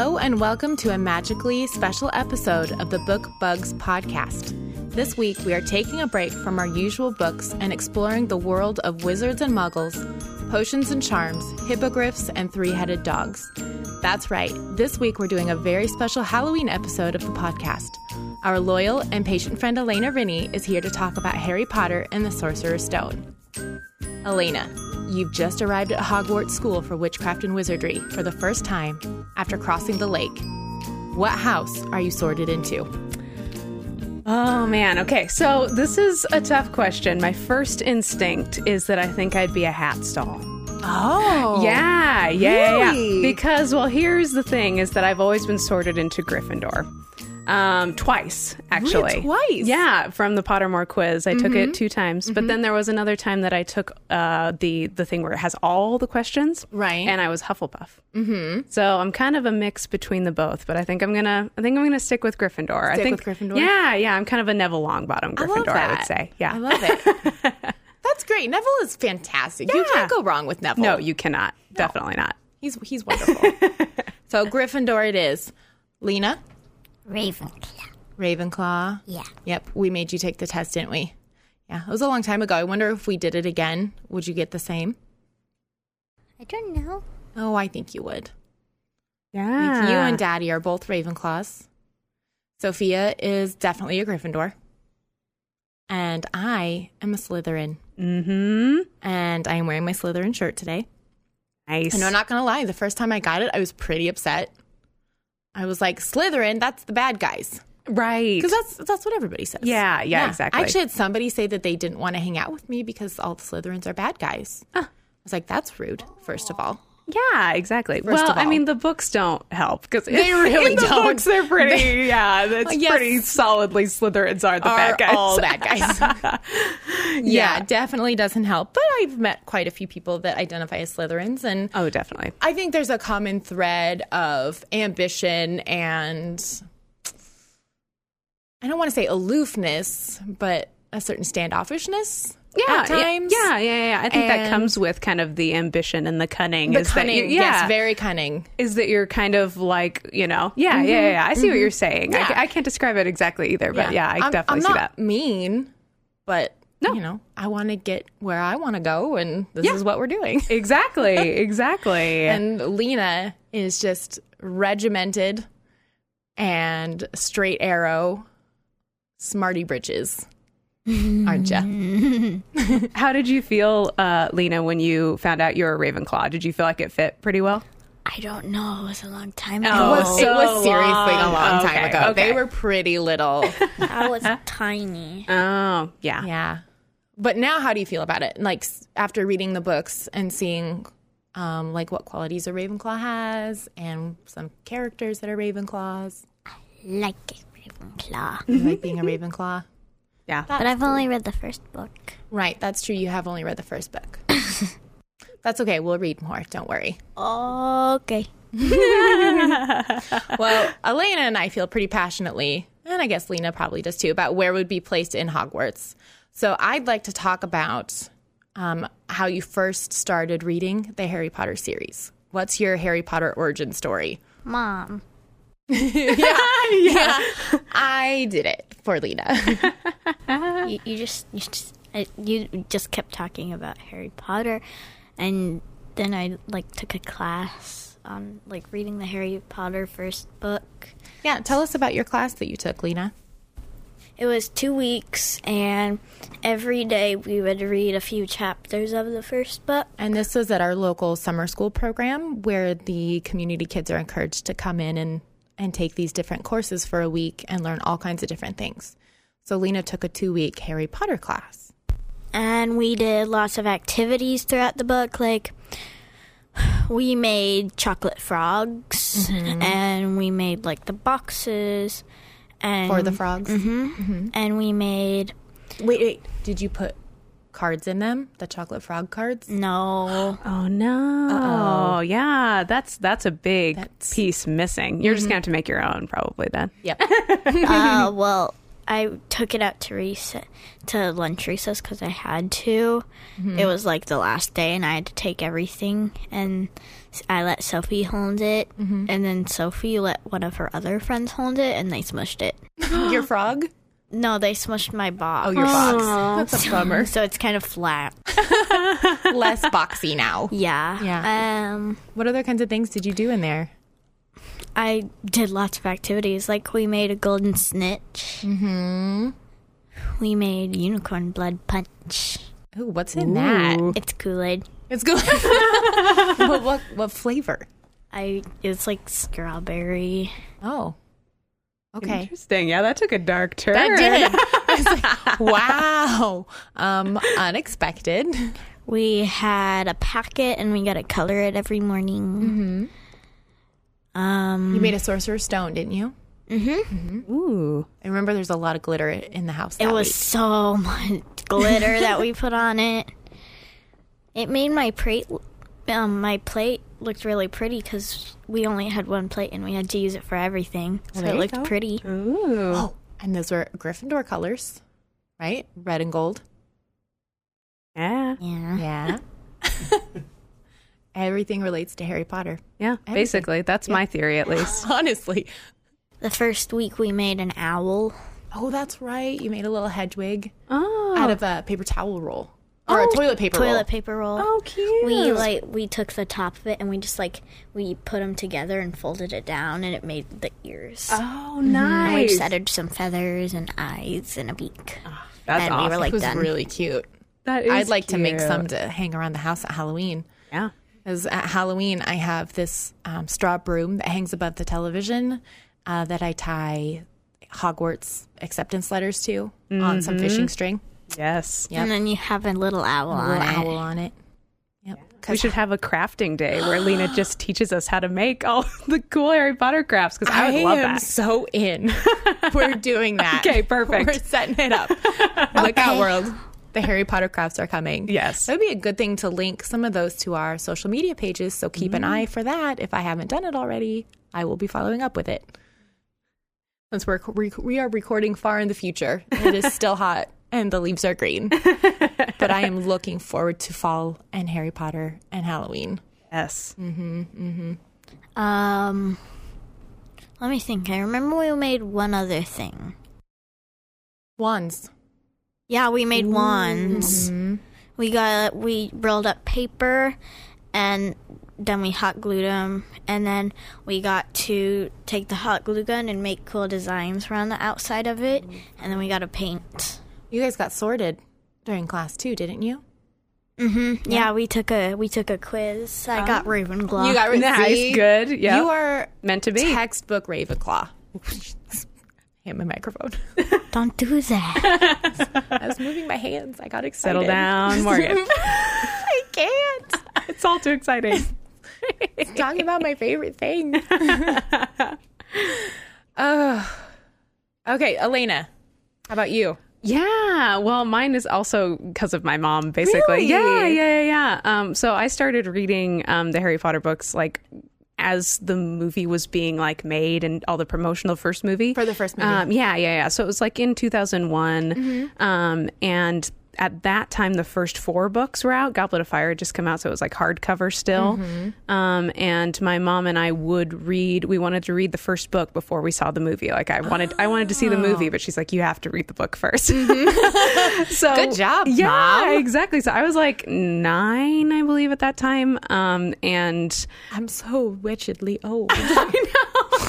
Hello, and welcome to a magically special episode of the Book Bugs podcast. This week, we are taking a break from our usual books and exploring the world of wizards and muggles, potions and charms, hippogriffs, and three headed dogs. That's right, this week we're doing a very special Halloween episode of the podcast. Our loyal and patient friend Elena Rennie is here to talk about Harry Potter and the Sorcerer's Stone. Elena, you've just arrived at Hogwarts School for Witchcraft and Wizardry for the first time after crossing the lake. What house are you sorted into? Oh man, okay. So this is a tough question. My first instinct is that I think I'd be a hat stall. Oh. Yeah, yeah, Really? yeah. Because well, here's the thing: is that I've always been sorted into Gryffindor. Um, twice actually. twice? Mm-hmm. Yeah, from the Pottermore quiz, I took it two times. But then there was another time that I took uh, the the thing where it has all the questions, Right. And I was Hufflepuff. Mm-hmm. So I'm kind of a mix between the both. But I think I'm gonna I think I'm gonna stick with Gryffindor. I think with Gryffindor? Yeah, yeah. I'm kind of a Neville Longbottom I Gryffindor. I, would say. Yeah. I love it. That's great. Neville is fantastic. You can't go wrong with Neville. no, you cannot. Definitely not. He's he's wonderful. so Gryffindor it is. Lena, Ravenclaw. Ravenclaw. Yeah. Yep, we made you take the test, didn't we? Yeah, it was a long time ago. I wonder if we did it again, would you get the same? I don't know. Oh, I think you would. Yeah. Like You and Daddy are both Ravenclaws. Sophia is definitely a Gryffindor. And I am a Slytherin. Mm-hmm. And I am wearing my Slytherin shirt today. Nice. And I'm not gonna lie, the first time I got it, I was pretty upset. I was like, Slytherin, that's the bad guys. right. Because that's that's what everybody says. Yeah, yeah, exactly. I actually had somebody say that they didn't want to hang out with me because all the Slytherins are bad guys. I was like, that's rude, first of all. Yeah, exactly. well, of I mean, the books don't help because They really the don't. Books, they're pretty. yeah, that's Yes. pretty solidly Slytherins are the are bad guys. all bad guys. yeah, definitely doesn't help. But I've met quite a few people that identify as Slytherins, and Oh, definitely. I think there's a common thread of ambition and I don't want to say aloofness, but a certain standoffishness. Yeah, times. Yeah, yeah, yeah. yeah. I think that comes with kind of the ambition and the cunning. The is cunning, that yeah, yes, very cunning. is that you're kind of like you know, yeah, yeah, mm-hmm. yeah. yeah. I see what mm-hmm. you're saying. I, Yeah. I can't describe it exactly either, but yeah, I I'm- definitely I'm see not that. Mean, but No. you know, I want to get where I want to go, and this Yeah. is what we're doing. Exactly, exactly. And Lena is just regimented and straight arrow, smarty britches, aren't you? How did you feel, uh, Lena, when you found out you were a Ravenclaw? Did you feel like it fit pretty well? I don't know. It was a long time Oh, It ago. was, it was seriously a long. long time Okay, ago. okay. They were pretty little. I was tiny. Oh, yeah. yeah. But now, how do you feel about it? Like after reading the books and seeing, um, like what qualities a Ravenclaw has, and some characters that are Ravenclaws. I like a Ravenclaw. You like being a Ravenclaw? Yeah. But I've only read the first book. Right, that's true. You have only read the first book. that's okay. We'll read more. Don't worry. Okay. Well, Elena and I feel pretty passionately, and I guess Lena probably does too, about where would be placed in Hogwarts. So I'd like to talk about um, how you first started reading the Harry Potter series. What's your Harry Potter origin story? Mom. yeah, yeah, I did it for Lena. you, you just you just you just kept talking about Harry Potter, and then I like took a class on like reading the Harry Potter first book. yeah, tell us about your class that you took, Lena. It was two weeks, and every day we would read a few chapters of the first book. And this was at our local summer school program where the community kids are encouraged to come in and, and take these different courses for a week and learn all kinds of different things. So Lena took a two week Harry Potter class. And we did lots of activities throughout the book, like we made chocolate frogs, mm-hmm. and we made like the boxes, and For the frogs. Mm-hmm. Mm-hmm. and we made Wait, wait. Did you put cards in them? The chocolate frog cards? no. Oh no! Oh yeah, that's that's a big That's- piece missing. You're just mm-hmm. gonna have to make your own, probably then. Yep. uh, well, I took it out to recess, to lunch recess because I had to. Mm-hmm. It was like the last day, and I had to take everything. And I let Sophie hold it, mm-hmm. and then Sophie let one of her other friends hold it, and they smushed it. Your frog? No, they smushed my box. Oh, your box. That's a bummer. So it's kind of flat. Less boxy now. Yeah. Yeah. Um, What other kinds of things did you do in there? I did lots of activities. Like we made a golden snitch. Mm-hmm. We made unicorn blood punch. Ooh, what's in that? It's Kool Aid. It's good. what, what what flavor? I it's like strawberry. Oh. Okay. Interesting. Yeah, that took a dark turn. That did. I was like, wow. Um, unexpected. We had a packet and we got to color it every morning. Mm-hmm. Um, You made a sorcerer's stone, didn't you? Mm hmm. Ooh. I remember there's a lot of glitter in the house. it was week. so much glitter that we put on it. It made my plate, um, my plate looked really pretty because we only had one plate and we had to use it for everything. So there it looked go. pretty. Ooh. Oh, and those were Gryffindor colors, right? Red and gold. Yeah. Yeah. Yeah. Everything relates to Harry Potter. Yeah. Basically, that's my theory at least. Honestly. The first week we made an owl. Oh, that's right. You made a little Hedwig Oh. out of a paper towel roll or a toilet paper toilet roll. paper roll. Oh, cute. We like we took the top of it and we just like we put them together and folded it down and it made the ears. Oh, nice. And we just added some feathers and eyes and a beak. That's and awesome. we were like, It like was done. really cute. that is I'd like to make some to hang around the house at Halloween. Yeah. Because at Halloween, I have this um, straw broom that hangs above the television uh, that I tie Hogwarts acceptance letters to on some fishing string. Yes. Yep. And then you have a little owl A on little it. owl on it. Yep. We 'Cause should have a crafting day where Lena just teaches us how to make all the cool Harry Potter crafts because I would love am that. so in. We're doing that. Okay, perfect. We're setting it up. Look out, world. The Harry Potter crafts are coming. Yes. That would be a good thing to link some of those to our social media pages. So keep an mm-hmm. eye for that. If I haven't done it already, I will be following up with it. Since we're we, we are recording far in the future, it is still hot and the leaves are green. but I am looking forward to fall and Harry Potter and Halloween. Yes. Mm-hmm, mm-hmm. Um let me think. I remember we made one other thing. Wands. Yeah, we made wands. Mm-hmm. We got we rolled up paper and then we hot glued them and then we got to take the hot glue gun and make cool designs around the outside of it and then we got to paint. You guys got sorted during class too, didn't you? Mm-hmm. Yeah. we took a we took a quiz. I got Ravenclaw. You got Nice. see? Good. Yeah. You are meant to be. textbook Ravenclaw. Hit my microphone. Don't do that. I was moving my hands. I got excited. Settle down, Morgan. I can't. it's all too exciting. It's talking about my favorite thing. oh. Okay, Elena. How about you? Yeah, well, mine is also because of my mom, basically. Really? Yeah, yeah, yeah, yeah. Um, so I started reading um, the Harry Potter books like as the movie was being like made and all the promotional first movie For the first movie. Um, yeah, yeah, yeah. So it was like in 2001, um, and at that time the first four books were out. Goblet of Fire had just come out, so it was like hardcover still. Um, and my mom and I would read. We wanted to read the first book before we saw the movie. Like I wanted, I wanted to see the movie, but she's like, you have to read the book 1st so Good job, yeah, Mom. exactly. So I was like nine, I believe, at that time. Um, and I'm so wretchedly old.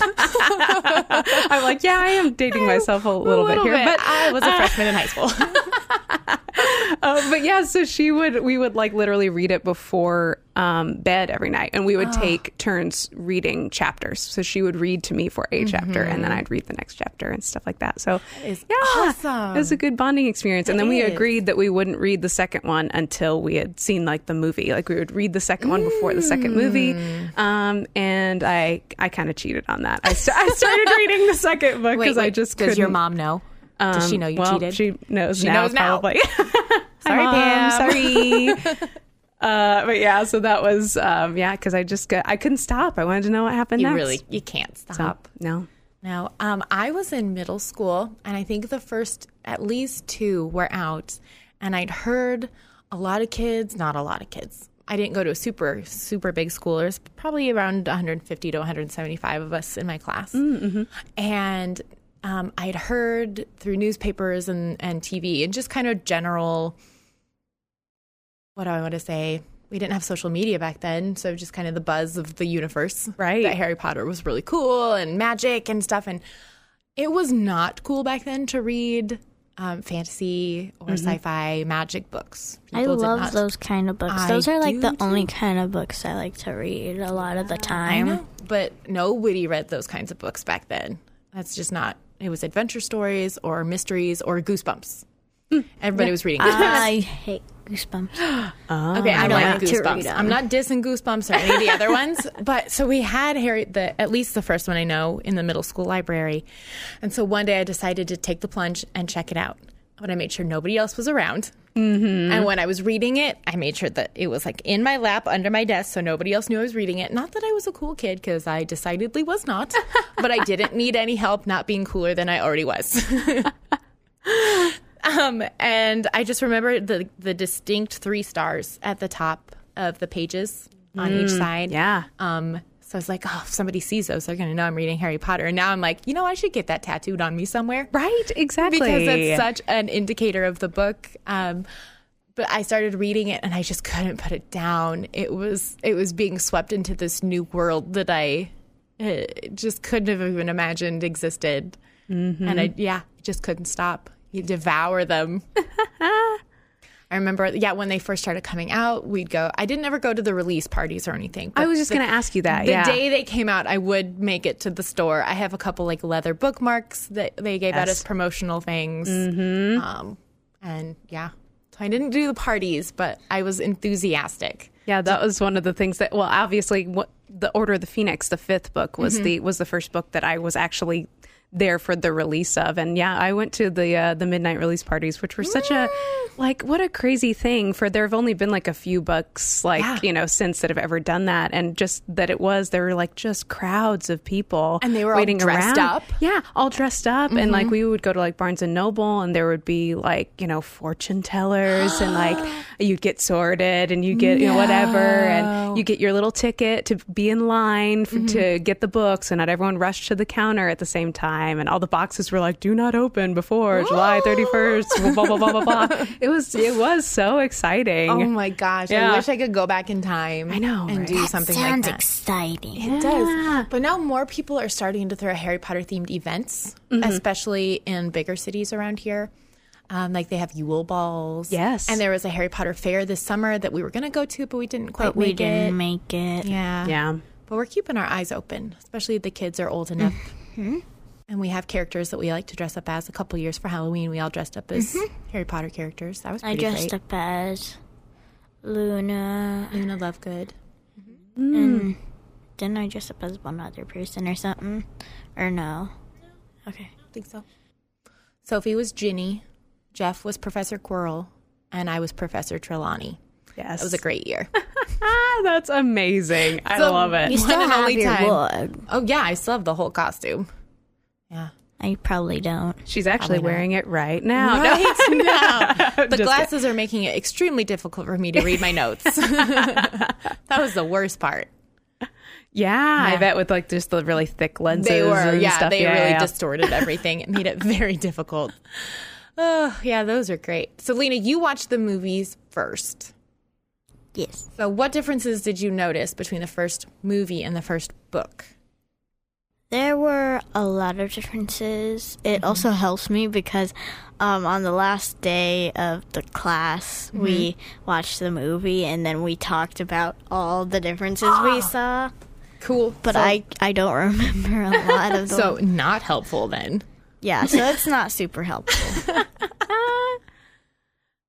I'm like, yeah, I am dating myself a little, bit here, but I was a freshman in high school. Uh, but yeah, so she would, we would like literally read it before um, bed every night, and we would take turns reading chapters. So she would read to me for a chapter, and then I'd read the next chapter and stuff like that. So is yeah, awesome. it was a good bonding experience. and It then we agreed that we wouldn't read the second one until we had seen like the movie. Like we would read the second one before the second movie. Um, and I, I kind of cheated on that. I, st- I started reading the second book because I just does your mom know? does she um, know you well, cheated? She knows She now, knows now. probably. Sorry, Mom, Pam. Sorry. uh, but yeah, so that was um, yeah, because I just got I couldn't stop. I wanted to know what happened You next. really you can't So, stop. no. No, um, I was in middle school, and I think the first at least two were out, and I'd heard a lot of kids, not a lot of kids. I didn't go to a super super big school. There's probably around 150 to 175 of us in my class, and um, I'd heard through newspapers and and TV and just kind of general. What do I want to say? We didn't have social media back then, so just kind of the buzz of the universe, Right. That Harry Potter was really cool and magic and stuff, and it was not cool back then to read um, fantasy or sci-fi magic books. I People did love those kind of books. I those are like the too. only kind of books I like to read a lot of the I time. but nobody read those kinds of books back then. That's just not. It was adventure stories or mysteries or Goosebumps. Everybody was reading Goosebumps. I hate Goosebumps. Okay, I, don't like like to Goosebumps. read 'em. I'm not dissing Goosebumps or any of the other ones, but so we had Harry, the at least the first one I know in the middle school library, and so one day I decided to take the plunge and check it out. But I made sure nobody else was around, mm-hmm. and when I was reading it, I made sure that it was like in my lap under my desk, so nobody else knew I was reading it. Not that I was a cool kid, because I decidedly was not, but I didn't need any help not being cooler than I already was. Um, and I just remember the the distinct three stars at the top of the pages on each side. yeah. Um, so I was like, oh, if somebody sees those, they're gonna know I'm reading Harry Potter. And now I'm like, you know, I should get that tattooed on me somewhere Right, exactly. because it's such an indicator of the book. Um, but I started reading it and I just couldn't put it down. It was it was being swept into this new world that I uh, just couldn't have even imagined existed. And I yeah, just couldn't stop. You devour them. I remember, yeah, when they first started coming out, we'd go. I didn't ever go to the release parties or anything. I was just going to ask you that. the yeah. day they came out, I would make it to the store. I have a couple like leather bookmarks that they gave out as promotional things. Mm-hmm. Um, and yeah, so I didn't do the parties, but I was enthusiastic. Yeah, that was one of the things that. Well, obviously, what the Order of the Phoenix, the fifth book, was the was the first book that I was actually there for the release of, and yeah, I went to the uh, the midnight release parties, which were such a like what a crazy thing. For there have only been like a few books, like Yeah. you know, since that have ever done that, and just that it was there were like just crowds of people, And they were all waiting dressed around. up? Yeah, all dressed up, and like we would go to like Barnes and Noble, and there would be like you know fortune tellers, and like you'd get sorted, and you get you know whatever, and you get your little ticket to be in line for, to get the books, and not everyone rushed to the counter at the same time, and all the boxes were like do not open before July thirty first, blah blah blah blah blah. It was it was so exciting. Oh my gosh! Yeah. I wish I could go back in time. I know, and right? do something like Sounds that. exciting. It does. But now more people are starting to throw Harry Potter themed events, especially in bigger cities around here. Um, like they have Yule balls. Yes. And there was a Harry Potter fair this summer that we were going to go to, but we didn't quite But we make didn't it. make it. yeah. yeah. But we're keeping our eyes open, especially the kids are old enough. Mm-hmm. And we have characters that we like to dress up as. A couple years for Halloween, we all dressed up as Harry Potter characters. That was Mm-hmm. I dressed great. up as Luna, Luna Lovegood. and didn't I dress up as one other person or something? Or no? Okay. I think so. Sophie was Ginny. Jeff was Professor Quirrell. And I was Professor Trelawney. Yes, That was a great year. ah, that's amazing. I So, love it. You still and have only your time. wood. oh, yeah, I still have the whole costume. Yeah. Uh, I probably don't. She's actually Probably not. wearing it right now. Right now. The Just glasses are making it extremely difficult for me to read my notes. that was the worst part. Yeah, I bet with like just the really thick lenses. They were, and yeah, stuff. they yeah, really yeah. distorted everything. It made it very difficult. Oh, yeah, those are great. So, Lena, you watched the movies first. Yes. So, what differences did you notice between the first movie and the first book? There were a lot of differences. It also helps me because um, on the last day of the class, we watched the movie and then we talked about all the differences we saw. Cool. But so, I, I don't remember a lot of them. So, not helpful then. yeah, so it's not super helpful.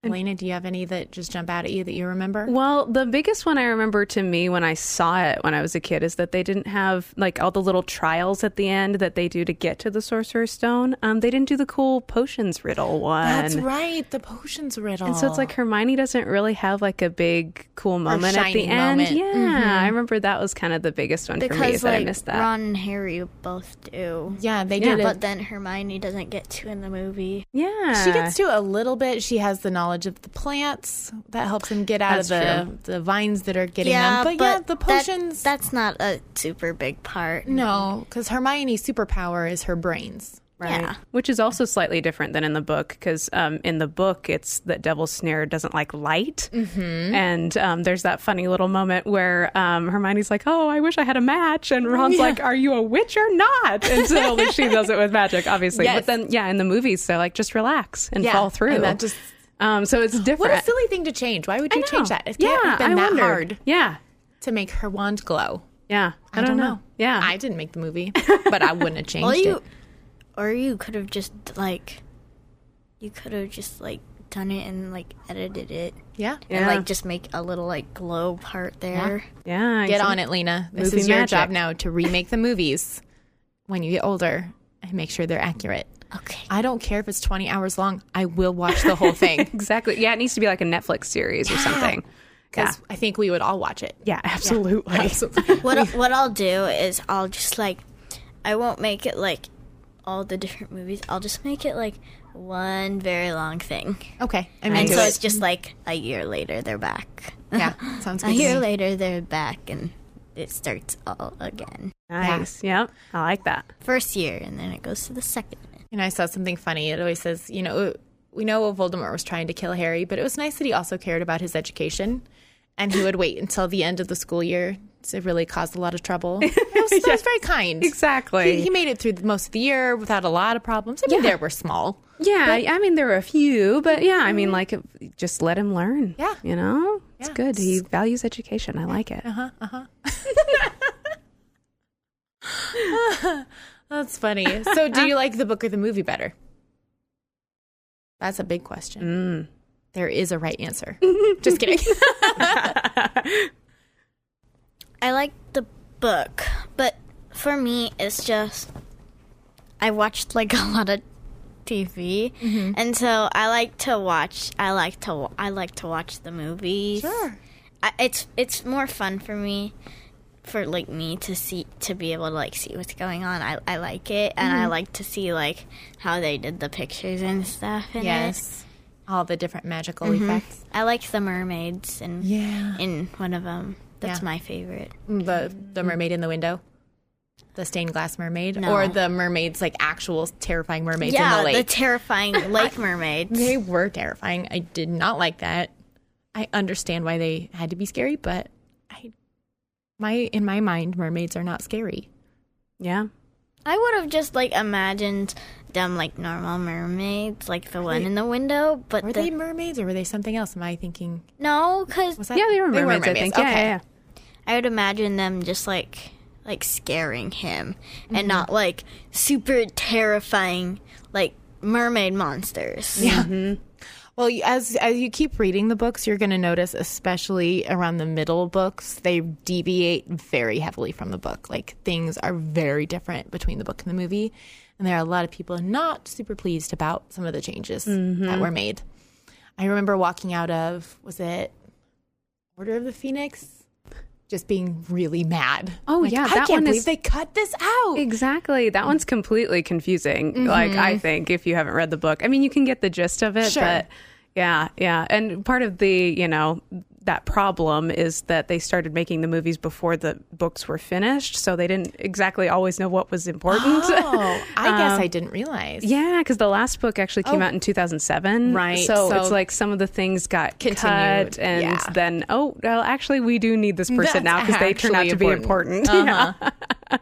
Elena, do you have any that just jump out at you that you remember? Well, the biggest one I remember to me when I saw it when I was a kid is that they didn't have like all the little trials at the end that they do to get to the Sorcerer's Stone. Um, they didn't do the cool potions riddle one. That's right, the potions riddle. And so it's like Hermione doesn't really have like a big cool moment at the shining end. moment. Yeah, I remember that was kind of the biggest one for me is because that I missed that. Ron and Harry both do. yeah, they Yeah. did. But then Hermione doesn't get to in the movie. yeah, She gets to a little bit. She has the knowledge of the plants that helps him get out That's of the the vines that are getting yeah, them. But, yeah, but the that- potions. that's not a super big part. no, because Hermione's superpower is her brains. Right. Yeah. Which is also slightly different than in the book because um, in the book it's that Devil's Snare doesn't like light, mm-hmm. and um, there's that funny little moment where um, Hermione's like, "Oh, I wish I had a match," and Ron's like, "Are you a witch or not?" And so she does it with magic, obviously. Yes. But then, yeah, in the movies, they're like, "Just relax and Yeah, fall through." and that just- um, so it's different. What a silly thing to change. Why would you change that? It yeah, can't have been I that wondered. hard Yeah, to make her wand glow. yeah. I, I, don't know. Yeah, I didn't make the movie, but I wouldn't have changed Well, you, it. or you could have just like, you could have just like done it and like edited it Yeah. Yeah. and like just make a little like glow part there. yeah. Get on it, Lena. This Movie is your magic. job now to remake the movies when you get older and make sure they're accurate. Okay. I don't care if it's 20 hours long. I will watch the whole thing Exactly. Yeah, it needs to be like a Netflix series or something. Yeah. because I think we would all watch it. Yeah, absolutely. What I- what I'll do is I'll just like, I won't make it like all the different movies. I'll just make it like one very long thing, Okay. I'm and so it. it's just like a year later they're back. yeah, sounds a good. to year later they're back, and it starts all again. Nice. Yep. I like that. First year, and then it goes to the second. And I saw something funny. It always says, you know, we know Voldemort was trying to kill Harry, but it was nice that he also cared about his education. And he would wait until the end of the school year to really cause a lot of trouble. That was, that was very kind. Exactly. He, he made it through most of the year without a lot of problems. I mean, Yeah. there were small. Yeah, I mean there were a few, but yeah, I mean mm-hmm. like just let him learn. Yeah. you know, it's Yeah. good. He values education. I like it. Uh-huh, uh-huh. That's funny. So, do you like the book or the movie better? That's a big question. Mm. There is a right answer. Just kidding. I like the book, but for me, it's just I watched like a lot of TV, mm-hmm. and so I like to watch. I like to. I like to watch the movies. Sure. I, it's it's more fun for me, for like me to see to be able to like see what's going on. I I like it, and I mm-hmm. like to see like how they did the pictures and stuff. In It. yes. All the different magical mm-hmm. effects. I like the mermaids, and Yeah. in one of them, that's Yeah. my favorite. Mm, the the mm. mermaid in the window. The stained glass mermaid, No. or the mermaids like actual terrifying mermaids in yeah, the lake. The terrifying lake mermaids. they were terrifying. I did not like that. I understand why they had to be scary, but I, my in my mind, mermaids are not scary. Yeah. I would have just like imagined them like normal mermaids, like the one in the window. But Were the, they mermaids or were they something else? Am I thinking? no, because Was that? Yeah, they were mermaids. I think. Yeah, Okay. yeah, I would imagine them just like like scaring him, Mm-hmm. and not like super terrifying like mermaid monsters. Yeah. Well, as as you keep reading the books, you're going to notice, especially around the middle books, they deviate very heavily from the book. Like things are very different between the book and the movie, and there are a lot of people not super pleased about some of the changes mm-hmm. that were made. I remember walking out of was it Order of the Phoenix, just being really mad. Oh, Like, yeah, I that can't one believe is- they cut this out. Exactly. That one's completely confusing. Mm-hmm. Like I think if you haven't read the book, I mean, you can get the gist of it, Sure. but yeah, yeah. And part of the you know that problem is that they started making the movies before the books were finished, so they didn't exactly always know what was important. Oh, I guess I didn't realize. Yeah, because the last book actually came Oh. out in 2007. Right, So, so- it's like some of the things got Continued, cut, and yeah. then, oh, well, actually, we do need this person That's now because they turn out actually to be important. important. Uh-huh. Yeah.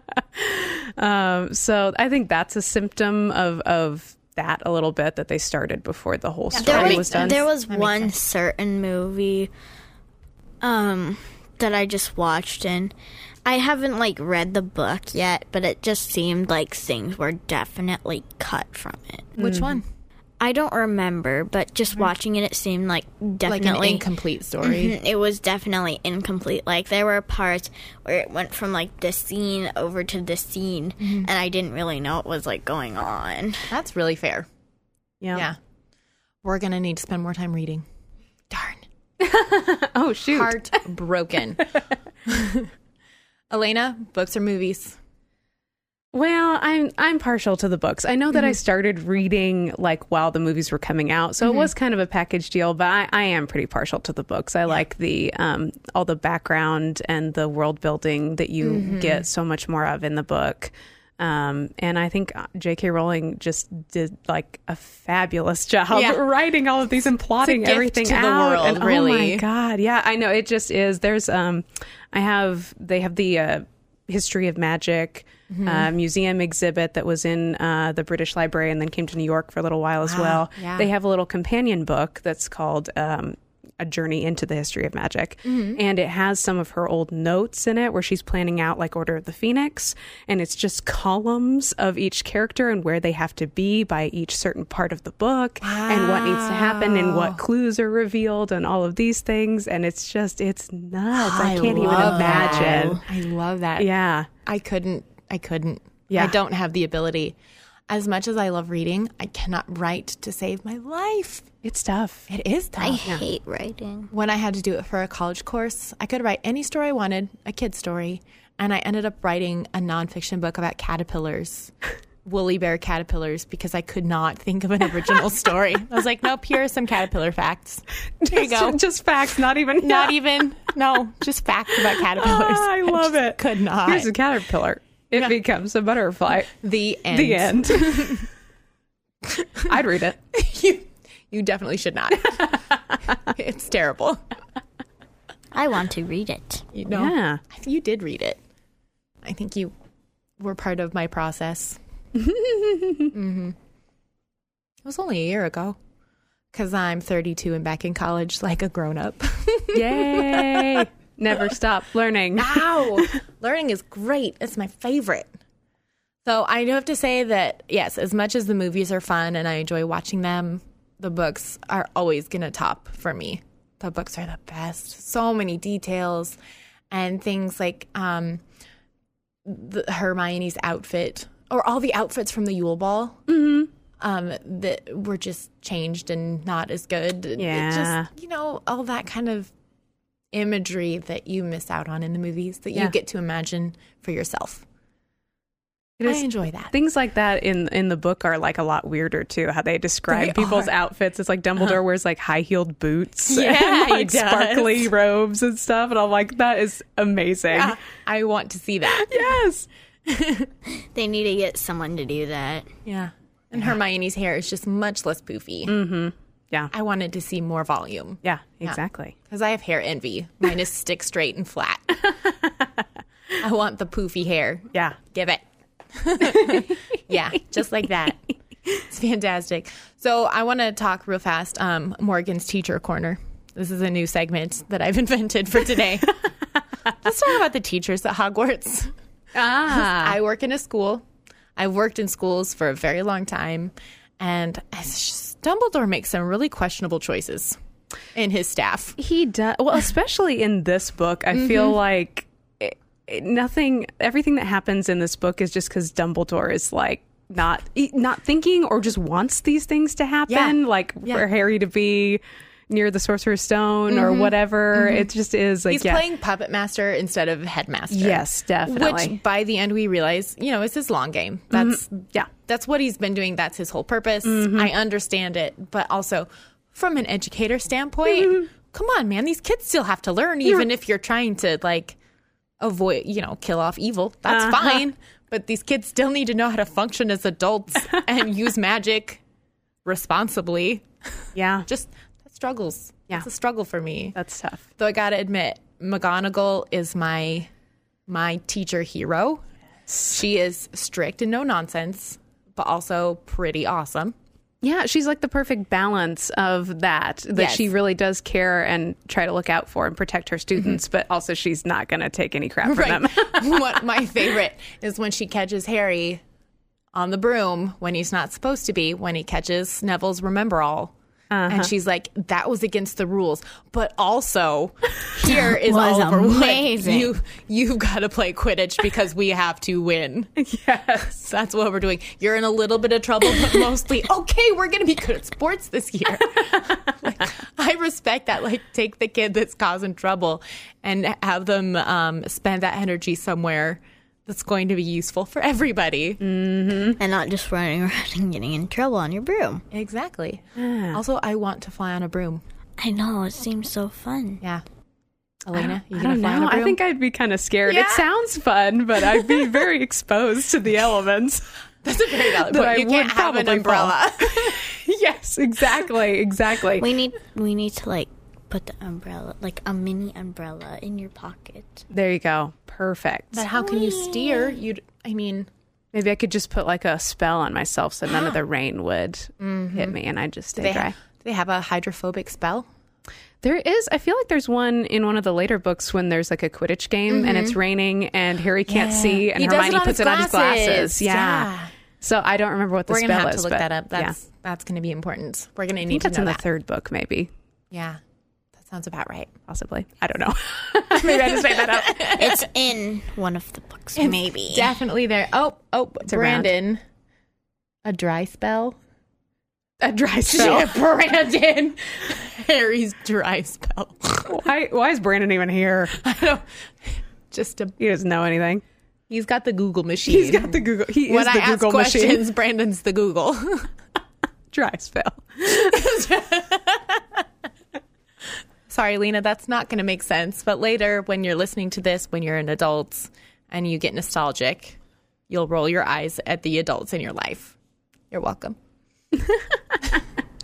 um, so I think that's a symptom of, of that a little bit that they started before the whole story There was, was done. there was one sense. certain movie um that I just watched and I haven't like read the book yet, but it just seemed like things were definitely cut from it. Which one? I don't remember, but just watching it, it seemed like Like definitely an incomplete story. Mhm, It was definitely incomplete. Like there were parts where it went from like this scene over to this scene, Mm-hmm. and I didn't really know what was like going on. That's really fair. Yeah. Yeah. We're going to need to spend more time reading. Darn. Oh shoot. Heartbroken. Elena, books or movies? Well, I'm I'm partial to the books. I know that I mm-hmm. started reading like while the movies were coming out, so it mm-hmm. was kind of a package deal. But I, I am pretty partial to the books. I like the um, all the background and the world building that you mm-hmm. get so much more of in the book. Um, and I think J.K. Rowling just did like a fabulous job Yeah. writing all of these and plotting everything to the out. world, and, Oh really. my god, yeah, I know it just is. There's um, I have they have the uh, history of magic Mm-hmm. uh, museum exhibit that was in uh, the British Library and then came to New York for a little while as well. yeah. They have a little companion book that's called. Um, a journey into the history of magic. Mm-hmm. And it has some of her old notes in it where she's planning out like Order of the Phoenix. And it's just columns of each character and where they have to be by each certain part of the book and what needs to happen and what clues are revealed and all of these things. And it's just, it's nuts. I, can't even imagine. that. I love that. Yeah. I couldn't. I couldn't. Yeah. I don't have the ability. As much as I love reading, I cannot write to save my life. It's tough. It is tough. I hate writing. when I had to do it for a college course, I could write any story I wanted, a kid's story, and I ended up writing a nonfiction book about caterpillars, woolly bear caterpillars, because I could not think of an original story. I was like, nope, here are some caterpillar facts. There you go. Just facts, not even. Not even, no, just facts about caterpillars. Ah, I love just it. Could not. Here's a caterpillar. It becomes a butterfly. the end. The end. I'd read it. you, you definitely should not. it's terrible. I want to read it. You know, Yeah. I think you did read it. I think you were part of my process. hmm It was only a year ago because I'm 32 and back in college like a grown up. Yay. Never stop learning. Wow. Learning is great. It's my favorite. So I do have to say that, yes, as much as the movies are fun and I enjoy watching them, the books are always going to top for me. The books are the best. So many details and things like um, the, Hermione's outfit or all the outfits from the Yule Ball. Um, that were just changed and not as good. It Yeah. just, you know, all that kind of imagery that you miss out on in the movies that Yeah. you get to imagine for yourself. It I is- enjoy that. Things like that in in the book are like a lot weirder too. How they describe They people's are. Uh-huh. outfits. It's like Dumbledore wears like high heeled boots, Yeah, and, he like does. sparkly robes and stuff. And I'm like, that is amazing. Yeah, I want to see that. Yes. They need to get someone to do that. Yeah. And Hermione's hair is just much less poofy. Mm. Yeah. I wanted to see more volume Yeah. Exactly. because I have hair envy. Mine is stick straight and flat. I want the poofy hair. Yeah. Give it. yeah, just like that. It's fantastic. So I want to talk real fast. Um, Morgan's teacher corner. This is a new segment that I've invented for today. Let's talk about the teachers at Hogwarts. Ah. I work in a school. I've worked in schools for a very long time, and it's just- Dumbledore makes some really questionable choices in his staff. He does well, especially in this book. I feel mm-hmm. like it, it- nothing, everything that happens in this book is just because Dumbledore is like not not thinking or just wants these things to happen, Yeah. like Yeah. for Harry to be near the Sorcerer's Stone or whatever. It just is like He's yeah. playing puppet master instead of headmaster. Yes, definitely. Which by the end we realize, you know, it's his long game. That's yeah. that's what he's been doing. That's his whole purpose. Mm-hmm. I understand it, but also from an educator standpoint, Mm-hmm. come on, man, these kids still have to learn, even if you're trying to like avoid, you know, kill off evil. That's Uh-huh. fine, but these kids still need to know how to function as adults and use magic responsibly. Yeah, Just struggles. Yeah. it's a struggle for me. that's tough. Though I gotta admit, McGonagall is my my teacher hero. She is strict and no nonsense, but also pretty awesome. Yeah, she's like the perfect balance of that. That Yes. she really does care and try to look out for and protect her students, mm-hmm. but also she's not going to take any crap from them. what my favorite is when she catches Harry on the broom when he's not supposed to be when he catches Neville's Remembrall. Uh-huh. And she's like, that was against the rules. But also, here is Oliver Wood. amazing. You, you've got to play Quidditch because we have to win. Yes. That's what we're doing. You're in a little bit of trouble, but mostly, okay, we're going to be good at sports this year. Like, I respect that. Like, take the kid that's causing trouble and have them um, spend that energy somewhere that's going to be useful for everybody. Mm-hmm. and not just running around and getting in trouble on your broom. Exactly. Also, I want to fly on a broom. I know it seems so fun. Yeah. Elena, you I gonna don't fly on know. a broom? I think I'd be kind of scared. Yeah. It sounds fun, but I'd be very exposed to the elements. that's a very valid that point. I You can't would have an umbrella. yes, exactly, exactly. We need we need to like put the umbrella, like a mini umbrella, in your pocket. There you go. Perfect. but how can you steer? You'd, I mean, Maybe I could just put like a spell on myself so none of the rain would mm-hmm. hit me and I'd just stay they dry. have, do they have a hydrophobic spell? There is. I feel like there's one in one of the later books when there's like a Quidditch game and it's mm-hmm. raining and Harry can't see and He Hermione it puts it on his glasses. glasses. Yeah. Yeah. So I don't remember what the We're gonna spell have is. to look but that up. yeah. That's that's gonna be important. We're gonna I need think to that's know in the that. third book, maybe. Yeah, that sounds about right. Possibly. I don't know. maybe I just made that up. It's in one of the books, maybe. Definitely there. Oh, oh, around. Brandon, a dry spell. A dry spell. Brandon, Harry's dry spell. why, why is Brandon even here? I don't. Just a. He doesn't know anything. He's got the Google machine. He's got the Google. He when is I the ask Google questions, machine. Brandon's the Google. Dry spell. Sorry, Lena, that's not going to make sense. But later, when you're listening to this, when you're an adult and you get nostalgic, you'll roll your eyes at the adults in your life. You're welcome.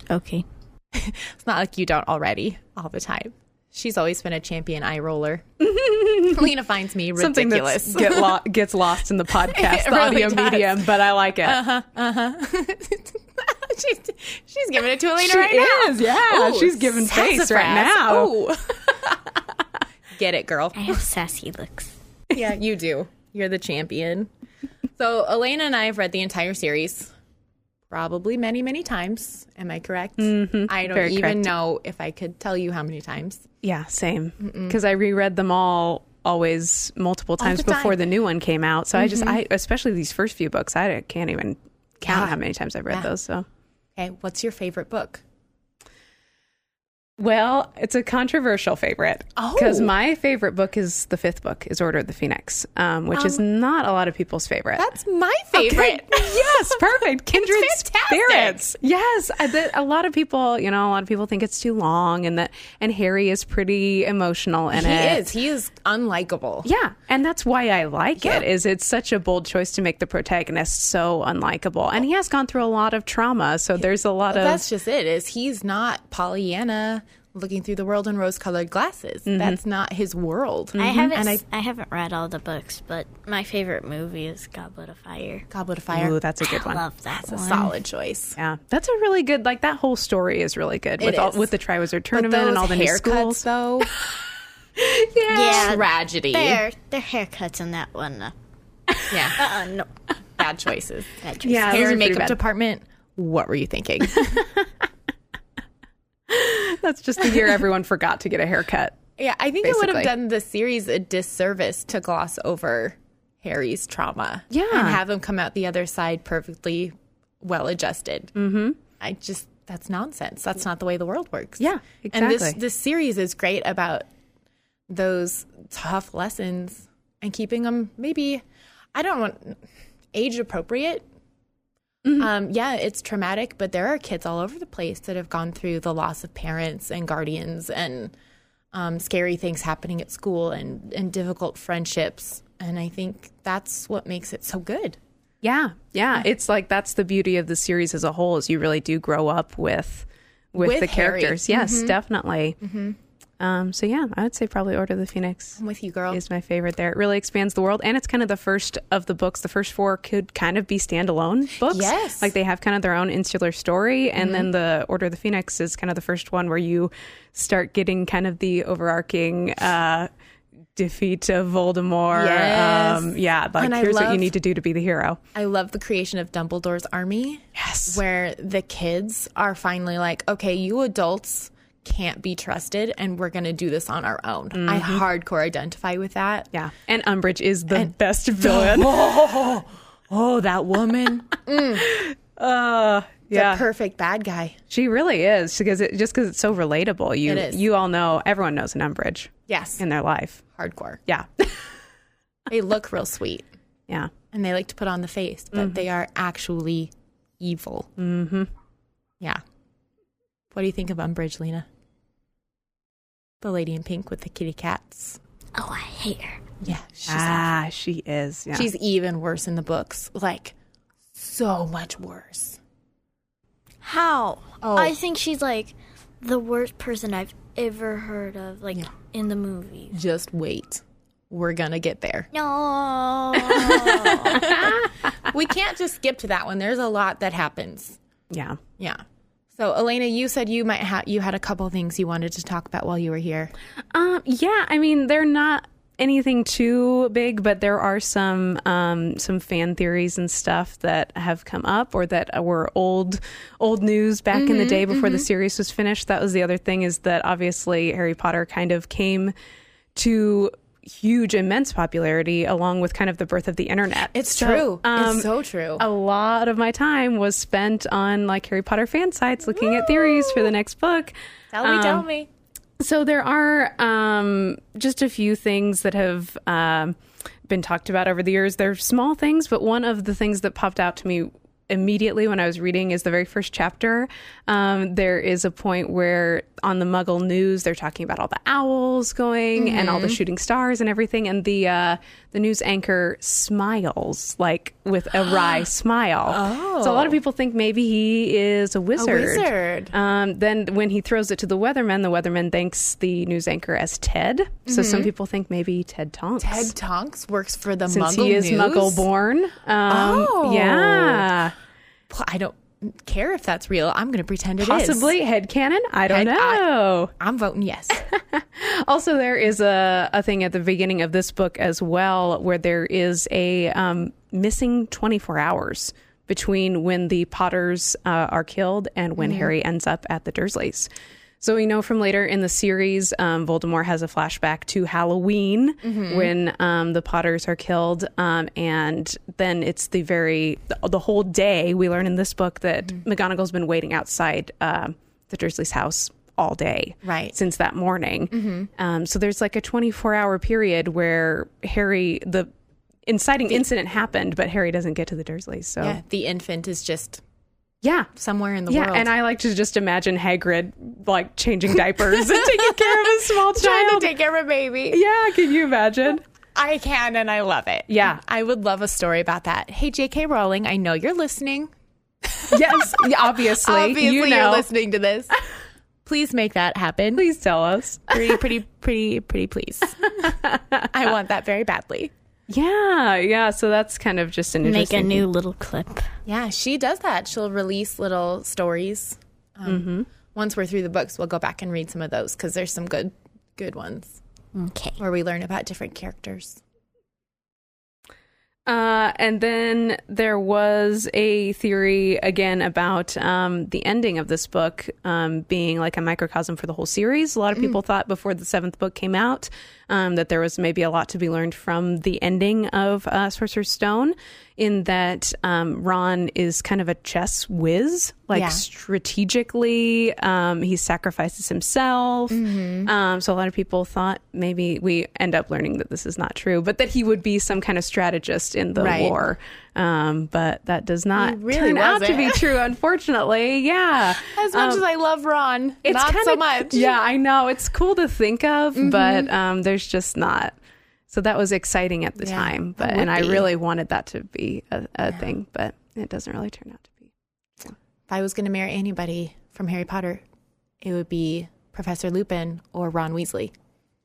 Okay. It's not like you don't already all the time. She's always been a champion eye roller. Lena finds me Something ridiculous. that get lo- gets lost in the podcast, the really audio does. Medium, but I like it. Uh-huh, uh-huh. she's, she's giving it to Elena She right now. is, yeah. She's giving face right now. Get it, girl. I have sassy looks. Yeah, you do. You're the champion. So Elena and I have read the entire series, probably many, many times. Am I correct? Mm-hmm. I don't Very even correct. know if I could tell you how many times. Yeah, same. Because I reread them all always multiple times the time. before the new one came out. So I just, I especially these first few books, I can't even count Yeah. how many times I've read Yeah. those. So. Okay, what's your favorite book? Well, it's a controversial favorite. Oh. Because my favorite book is the fifth book, is Order of the Phoenix, um, which is not a lot of people's favorite. That's my favorite. Okay. yes, perfect. Kindred spirits. Yes, I, a lot of people, you know, a lot of people think it's too long, and that and Harry is pretty emotional in it. he it. is. He is unlikable. Yeah, and that's why I like Yeah. it. Is it's such a bold choice to make the protagonist so unlikable, and he has gone through a lot of trauma, so there's a lot of That's just it. Is he's not Pollyanna looking through the world in rose-colored glasses. That's not his world. I haven't. And I s- I haven't read all the books, but my favorite movie is Goblet of Fire. Goblet of Fire. Ooh, that's a good one. I one. love that That's a solid choice. Yeah, that's a really good. Like that whole story is really good with It all is. with the Triwizard But Tournament those and all the new haircuts, schools. though, Yeah, yeah, tragedy. their their haircuts in that one. Uh, Yeah, uh no, bad choices. bad choice. Yeah, Hair and makeup department. What were you thinking? That's just the year everyone forgot to get a haircut. yeah, I think it would have done the series a disservice to gloss over Harry's trauma. Yeah. and have him come out the other side perfectly well adjusted. Mm-hmm. I just that's nonsense. That's not the way the world works. Yeah, exactly. And this this series is great about those tough lessons and keeping them maybe I don't want age appropriate. Um, yeah, it's traumatic, but there are kids all over the place that have gone through the loss of parents and guardians and um, scary things happening at school and, and difficult friendships. And I think that's what makes it so good. Yeah, yeah. It's like that's the beauty of the series as a whole is you really do grow up with with, With the Harry. characters. Yes, definitely. Um, so yeah, I would say probably Order of the Phoenix I'm with you, girl. is my favorite. There, it really expands the world, and it's kind of the first of the books. The first four could kind of be standalone books. Yes. Mm-hmm. like they have kind of their own insular story, and then the Order of the Phoenix is kind of the first one where you start getting kind of the overarching. Uh, defeat of Voldemort. Yes. Um, yeah, like here's what you need to do to be the hero. I love the creation of Dumbledore's army. Yes. Where the kids are finally like, okay, you adults can't be trusted and we're going to do this on our own. I hardcore identify with that. Yeah, and Umbridge is the best villain. Oh, oh, that woman. Uh, yeah, The perfect bad guy. she really is because it just because it's so relatable. You It is. you all know everyone knows an Umbridge Yes. in their life. Hardcore. Yeah, They look real sweet yeah. and they like to put on the face, but they are actually evil. Mm-hmm. Yeah. What do you think of Umbridge, Lena? The lady in pink with the kitty cats. Oh, I hate her. Yeah. She's, Ah, she is. Yeah. she's even worse in the books. Like, so much worse. How? Oh. I think she's like the worst person I've ever heard of, like Yeah. in the movies. Just wait. We're going to get there. No. we can't just skip to that one. There's a lot that happens. yeah. Yeah. So, Elena, you said you might have you had a couple things you wanted to talk about while you were here. Um, yeah, I mean, they're not anything too big, but there are some um, some fan theories and stuff that have come up or that were old old news back in the day before the series was finished. That was the other thing is that obviously Harry Potter kind of came to huge immense popularity along with kind of the birth of the internet. It's So, true. um, it's so true. a lot of my time was spent on like Harry Potter fan sites looking at theories for the next book. tell me, tell um, me. So there are um, just a few things that have um, been talked about over the years. They're small things, but one of the things that popped out to me immediately when I was reading is the very first chapter. Um, there is a point where on the Muggle news they're talking about all the owls going and all the shooting stars and everything, and the uh, the news anchor smiles like with a wry smile. Oh. So a lot of people think maybe he is a wizard. wizard. Um, then when he throws it to the weatherman, the weatherman thanks the news anchor as Ted. So some people think maybe Ted Tonks. Ted Tonks works for the since Muggle he is News. Muggle born. Um, Oh. yeah. Well, I don't care if that's real. I'm going to pretend it is. Possibly head headcanon. I don't Head- know. I'm voting yes. also, there is a, a thing at the beginning of this book as well where there is a um, missing 24 hours between when the Potters uh, are killed and when Harry ends up at the Dursleys. So we know from later in the series, um, Voldemort has a flashback to Halloween when um, the Potters are killed, um, and then it's the very the, the whole day. We learn in this book that McGonagall's been waiting outside uh, the Dursleys' house all day, Right. since that morning. Um, so there's like a 24 hour period where Harry the inciting incident happened, but Harry doesn't get to the Dursleys. So yeah, the infant is just yeah. somewhere in the Yeah, world. and I like to just imagine Hagrid like changing diapers and taking care of a small child, trying to take care of a baby. yeah, can you imagine? I can, and I love it. Yeah. I would love a story about that. Hey, J.K. Rowling, I know you're listening. yes, obviously, Obviously, you are listening to this. Please make that happen. Please tell us. Pretty, pretty, pretty, pretty, please. I want that very badly. Yeah, yeah. So that's kind of just an Make a interesting new little clip. Yeah, she does that. She'll release little stories. Um, Once we're through the books, we'll go back and read some of those because there's some good, good ones Okay. where we learn about different characters. Uh, and then there was a theory again about um, the ending of this book um, being like a microcosm for the whole series. A lot of people thought before the seventh book came out um, that there was maybe a lot to be learned from the ending of uh, Sorcerer's Stone, in that um, Ron is kind of a chess whiz, like Yeah. strategically. Um, he sacrifices himself. Um, so a lot of people thought maybe we end up learning that this is not true, but that he would be some kind of strategist in the Right. war. Um, but that does not really turn out to be true, unfortunately. Yeah. As much as I love Ron, not kinda- so much. Yeah, I know. It's cool to think of, Mm-hmm. but um, there's just not. So that was exciting at the Yeah, time, but and I really wanted that to be a, a thing, but it doesn't really turn out to be. If I was going to marry anybody from Harry Potter, it would be Professor Lupin or Ron Weasley.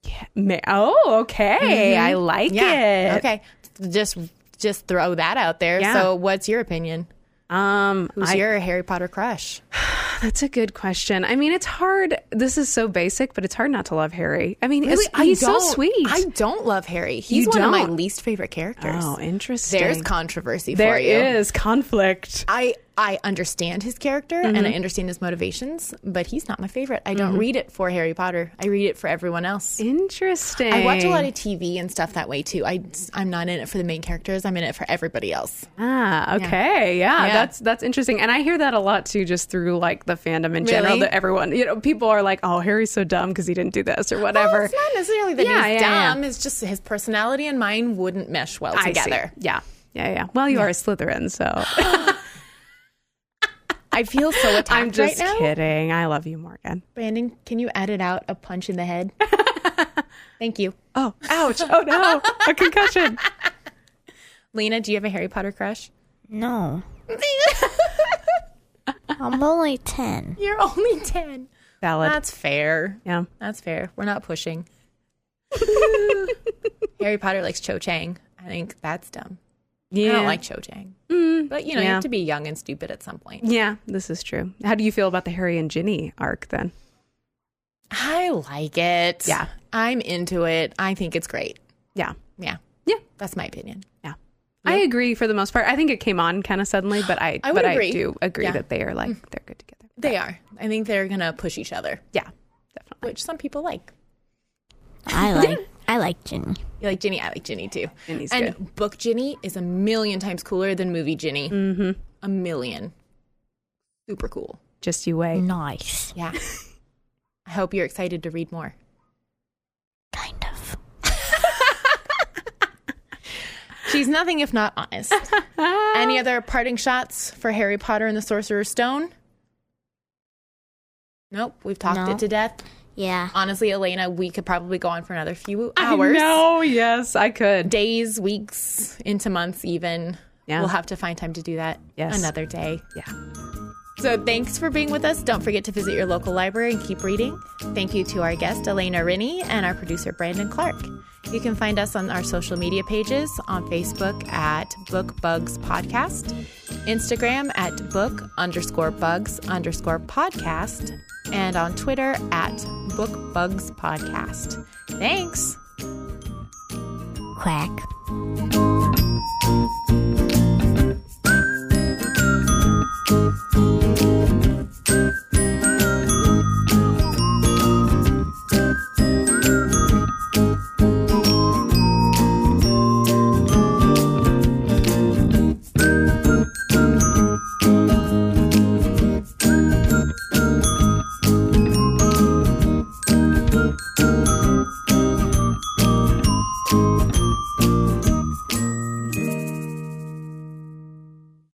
Yeah. Oh, okay. I like it. Okay. Just just throw that out there. Yeah. So, what's your opinion? Um, Who's I- your Harry Potter crush? That's a good question. I mean, it's hard. This is so basic, but it's hard not to love Harry. I mean, Really, it's- he's so sweet. I don't love Harry. He's You one of my least favorite characters. oh, interesting. There's controversy There for you. conflict. I I understand his character and I understand his motivations, but he's not my favorite. I don't read it for Harry Potter. I read it for everyone else. Interesting. I watch a lot of TV and stuff that way too. I I'm not in it for the main characters. I'm in it for everybody else. Ah, okay. Yeah. Yeah. that's that's interesting. And I hear that a lot too just through like the fandom in general that everyone, you know, people are like, "Oh, Harry's so dumb because he didn't do this or Well, whatever." it's not necessarily that Yeah, he's yeah, yeah. dumb. It's just his personality and mine wouldn't mesh well together. Yeah. Yeah, yeah. Well, you are a Slytherin, so I feel so attacked I'm just right now. kidding. I love you, Morgan. Brandon, can you edit out a punch in the head? Thank you. Oh, ouch. Oh no. A concussion. Lena, do you have a Harry Potter crush? No. I'm only 10. You're only 10. Valid. That's fair. yeah. That's fair. We're not pushing. Harry Potter likes Cho Chang. I think that's dumb. Yeah. I don't like Cho Chang. Mm. But you know, you have to be young and stupid at some point. Yeah, this is true. How do you feel about the Harry and Ginny arc then? I like it. Yeah. I'm into it. I think it's great. Yeah. Yeah. Yeah. That's my opinion. Yeah. I agree for the most part. I think it came on kind of suddenly, but I, I would but agree. I do agree Yeah. That they are like hmm. they're good together. They are. I think they're going to push each other, Yeah, definitely. which some people like. I like I like Ginny. You like Ginny? I like Ginny too. Ginny's and good. book Ginny is a million times cooler than movie Ginny. Mm-hmm. A million. Super cool. Just you wait. Nice. Yeah. I hope you're excited to read more. Kind of. She's nothing if not honest. Any other parting shots for Harry Potter and the Sorcerer's Stone? Nope, we've talked No. it to death. Yeah. Honestly, Elena, we could probably go on for another few hours. know. Yes, I could. Days, weeks, into months, even. Yeah. We'll have to find time to do that Yes. another day. Yeah. So thanks for being with us. Don't forget to visit your local library and keep reading. Thank you to our guest, Elena Rinney, and our producer, Brandon Clark. You can find us on our social media pages on Facebook at Book Bugs Podcast, Instagram at book underscore bugs underscore podcast, and on Twitter at Book Bugs Podcast. Thanks. Quack.